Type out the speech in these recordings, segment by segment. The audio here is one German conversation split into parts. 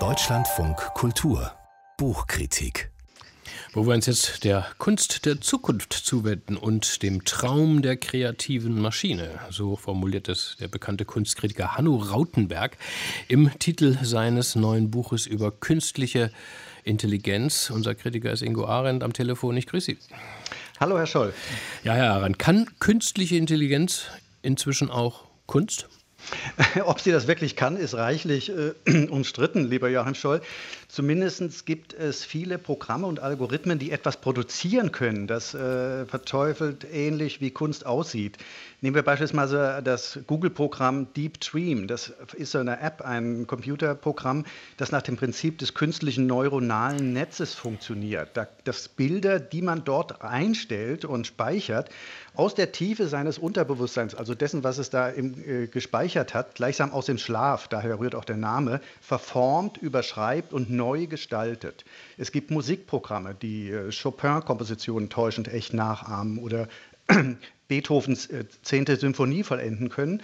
Deutschlandfunk Kultur Buchkritik wo wir uns jetzt der Kunst der Zukunft zuwenden und dem Traum der kreativen Maschine. So formuliert es der bekannte Kunstkritiker Hanno Rautenberg im Titel seines neuen Buches über künstliche Intelligenz. Unser Kritiker ist Ingo Arendt am Telefon. Ich grüße Sie. Hallo, Herr Scholl. Ja, Herr Arendt, kann künstliche Intelligenz inzwischen auch Kunst? Ob sie das wirklich kann, ist reichlich äh, umstritten, lieber Joachim Scholl. Zumindest gibt es viele Programme und Algorithmen, die etwas produzieren können, das äh, verteufelt ähnlich wie Kunst aussieht. Nehmen wir beispielsweise das Google-Programm Deep Dream. Das ist so eine App, ein Computerprogramm, das nach dem Prinzip des künstlichen neuronalen Netzes funktioniert. Das Bilder, die man dort einstellt und speichert, aus der Tiefe seines Unterbewusstseins, also dessen, was es da im, äh, gespeichert hat, gleichsam aus dem Schlaf, daher rührt auch der Name, verformt, überschreibt und neu gestaltet. Es gibt Musikprogramme, die äh, Chopin-Kompositionen täuschend echt nachahmen oder Beethovens äh, zehnte Symphonie vollenden können.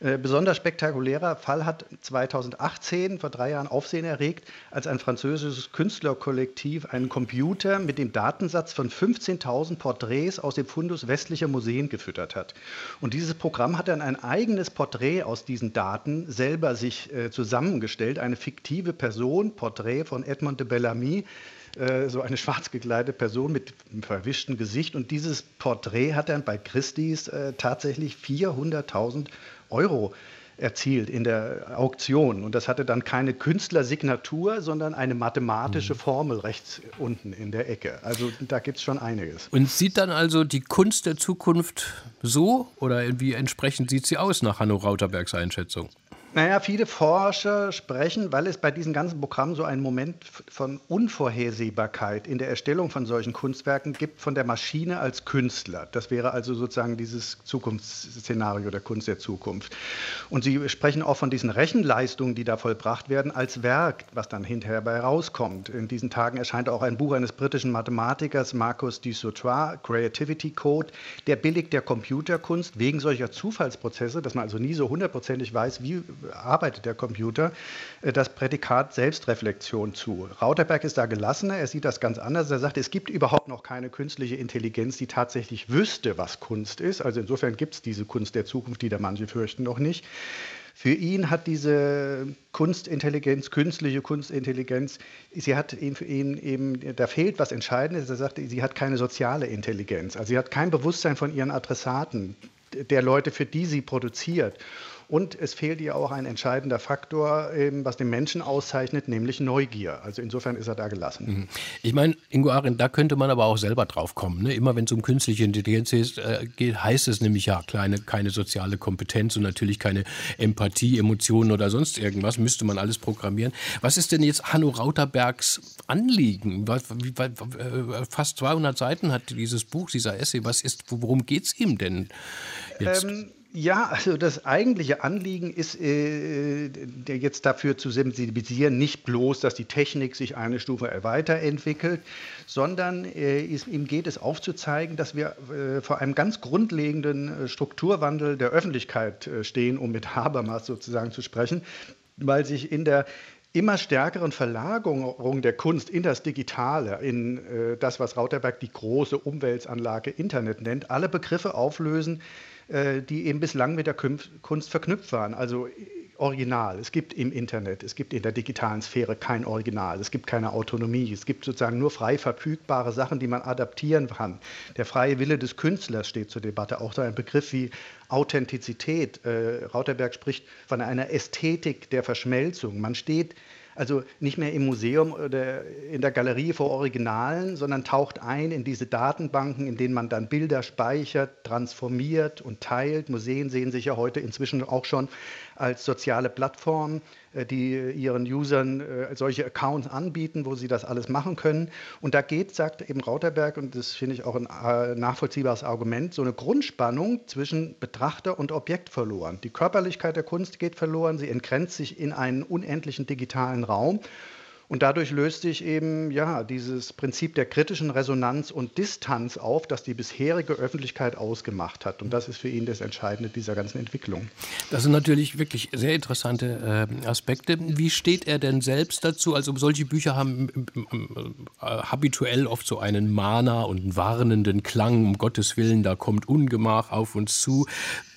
Äh, besonders spektakulärer Fall hat 2018, vor drei Jahren, Aufsehen erregt, als ein französisches Künstlerkollektiv einen Computer mit dem Datensatz von 15.000 Porträts aus dem Fundus westlicher Museen gefüttert hat. Und dieses Programm hat dann ein eigenes Porträt aus diesen Daten selber sich äh, zusammengestellt, eine fiktive Person, Porträt von Edmond de Bellamy, äh, so eine schwarz gekleidete Person mit einem verwischten Gesicht. Und dieses Porträt hat dann bei Christie's äh, tatsächlich 400.000 Euro erzielt in der Auktion. Und das hatte dann keine Künstlersignatur, sondern eine mathematische mhm. Formel rechts unten in der Ecke. Also da gibt es schon einiges. Und sieht dann also die Kunst der Zukunft so oder wie entsprechend sieht sie aus nach Hanno Rauterbergs Einschätzung? Naja, viele Forscher sprechen, weil es bei diesen ganzen Programmen so einen Moment von Unvorhersehbarkeit in der Erstellung von solchen Kunstwerken gibt, von der Maschine als Künstler. Das wäre also sozusagen dieses Zukunftsszenario der Kunst der Zukunft. Und sie sprechen auch von diesen Rechenleistungen, die da vollbracht werden, als Werk, was dann hinterher bei rauskommt. In diesen Tagen erscheint auch ein Buch eines britischen Mathematikers, Marcus Dusautoir, Creativity Code, der billigt der Computerkunst wegen solcher Zufallsprozesse, dass man also nie so hundertprozentig weiß, wie arbeitet der Computer, äh, das Prädikat Selbstreflexion zu. Rauterberg ist da gelassener, er sieht das ganz anders. Er sagt, es gibt überhaupt noch keine künstliche Intelligenz, die tatsächlich wüsste, was Kunst ist. Also insofern gibt es diese Kunst der Zukunft, die da manche fürchten noch nicht. Für ihn hat diese Kunstintelligenz, künstliche Kunstintelligenz, sie hat ihn, für ihn eben, da fehlt was Entscheidendes. Er sagt, sie hat keine soziale Intelligenz. Also sie hat kein Bewusstsein von ihren Adressaten, der Leute, für die sie produziert. Und es fehlt ihr auch ein entscheidender Faktor, was den Menschen auszeichnet, nämlich Neugier. Also insofern ist er da gelassen. Mhm. Ich meine, Ingo Arendt, da könnte man aber auch selber drauf kommen. Ne? Immer wenn es um künstliche Intelligenz äh, geht, heißt es nämlich ja kleine, keine soziale Kompetenz und natürlich keine Empathie, Emotionen oder sonst irgendwas. Müsste man alles programmieren. Was ist denn jetzt Hanno Rauterbergs Anliegen? Äh, fast 200 Seiten hat dieses Buch, dieser Essay. Was ist, worum geht es ihm denn jetzt? Ähm ja, also das eigentliche Anliegen ist äh, jetzt dafür zu sensibilisieren, nicht bloß, dass die Technik sich eine Stufe weiterentwickelt, sondern äh, ist, ihm geht es aufzuzeigen, dass wir äh, vor einem ganz grundlegenden äh, Strukturwandel der Öffentlichkeit äh, stehen, um mit Habermas sozusagen zu sprechen, weil sich in der immer stärkeren Verlagerung der Kunst in das Digitale, in äh, das, was Rauterberg die große Umweltanlage Internet nennt, alle Begriffe auflösen, die eben bislang mit der Kunst verknüpft waren. Also Original. Es gibt im Internet, es gibt in der digitalen Sphäre kein Original, es gibt keine Autonomie, es gibt sozusagen nur frei verfügbare Sachen, die man adaptieren kann. Der freie Wille des Künstlers steht zur Debatte. Auch so ein Begriff wie Authentizität. Äh, Rauterberg spricht von einer Ästhetik der Verschmelzung. Man steht also nicht mehr im Museum oder in der Galerie vor Originalen, sondern taucht ein in diese Datenbanken, in denen man dann Bilder speichert, transformiert und teilt. Museen sehen sich ja heute inzwischen auch schon als soziale Plattformen, die ihren Usern äh, solche Accounts anbieten, wo sie das alles machen können. Und da geht, sagt eben Rauterberg, und das finde ich auch ein äh, nachvollziehbares Argument, so eine Grundspannung zwischen Betrachter und Objekt verloren. Die Körperlichkeit der Kunst geht verloren, sie entgrenzt sich in einen unendlichen digitalen Raum. Und dadurch löst sich eben ja dieses Prinzip der kritischen Resonanz und Distanz auf, das die bisherige Öffentlichkeit ausgemacht hat. Und das ist für ihn das Entscheidende dieser ganzen Entwicklung. Das sind natürlich wirklich sehr interessante äh, Aspekte. Wie steht er denn selbst dazu? Also solche Bücher haben äh, habituell oft so einen Mana und einen warnenden Klang, um Gottes Willen, da kommt Ungemach auf uns zu.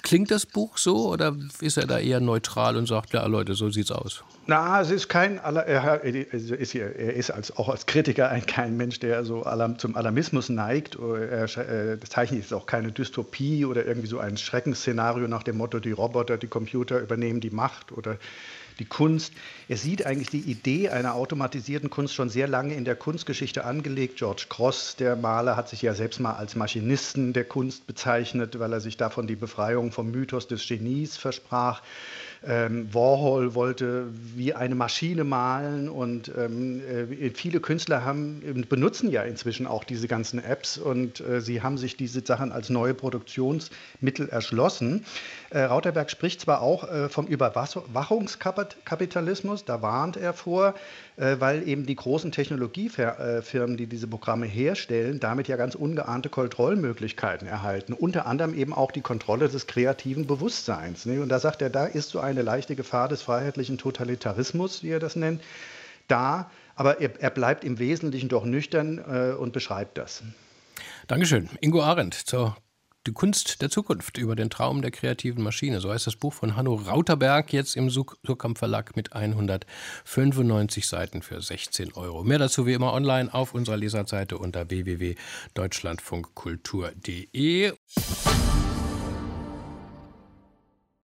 Klingt das Buch so oder ist er da eher neutral und sagt, ja Leute, so sieht's aus? Na, es ist kein, er ist, er ist als, auch als Kritiker ein, kein Mensch, der so zum Alarmismus neigt. Er, das Zeichen ist auch keine Dystopie oder irgendwie so ein Schreckensszenario nach dem Motto, die Roboter, die Computer übernehmen die Macht oder die Kunst. Er sieht eigentlich die Idee einer automatisierten Kunst schon sehr lange in der Kunstgeschichte angelegt. George Cross, der Maler, hat sich ja selbst mal als Maschinisten der Kunst bezeichnet, weil er sich davon die Befreiung vom Mythos des Genies versprach. Ähm, Warhol wollte wie eine Maschine malen und ähm, äh, viele Künstler haben, benutzen ja inzwischen auch diese ganzen Apps und äh, sie haben sich diese Sachen als neue Produktionsmittel erschlossen. Äh, Rauterberg spricht zwar auch äh, vom Überwachungskapitalismus, da warnt er vor, weil eben die großen Technologiefirmen, die diese Programme herstellen, damit ja ganz ungeahnte Kontrollmöglichkeiten erhalten. Unter anderem eben auch die Kontrolle des kreativen Bewusstseins. Und da sagt er, da ist so eine leichte Gefahr des freiheitlichen Totalitarismus, wie er das nennt, da. Aber er, er bleibt im Wesentlichen doch nüchtern äh, und beschreibt das. Dankeschön. Ingo Arendt zur die Kunst der Zukunft über den Traum der kreativen Maschine. So heißt das Buch von Hanno Rauterberg, jetzt im Surkamp Verlag mit 195 Seiten für 16 Euro. Mehr dazu wie immer online auf unserer Leserseite unter www.deutschlandfunkkultur.de.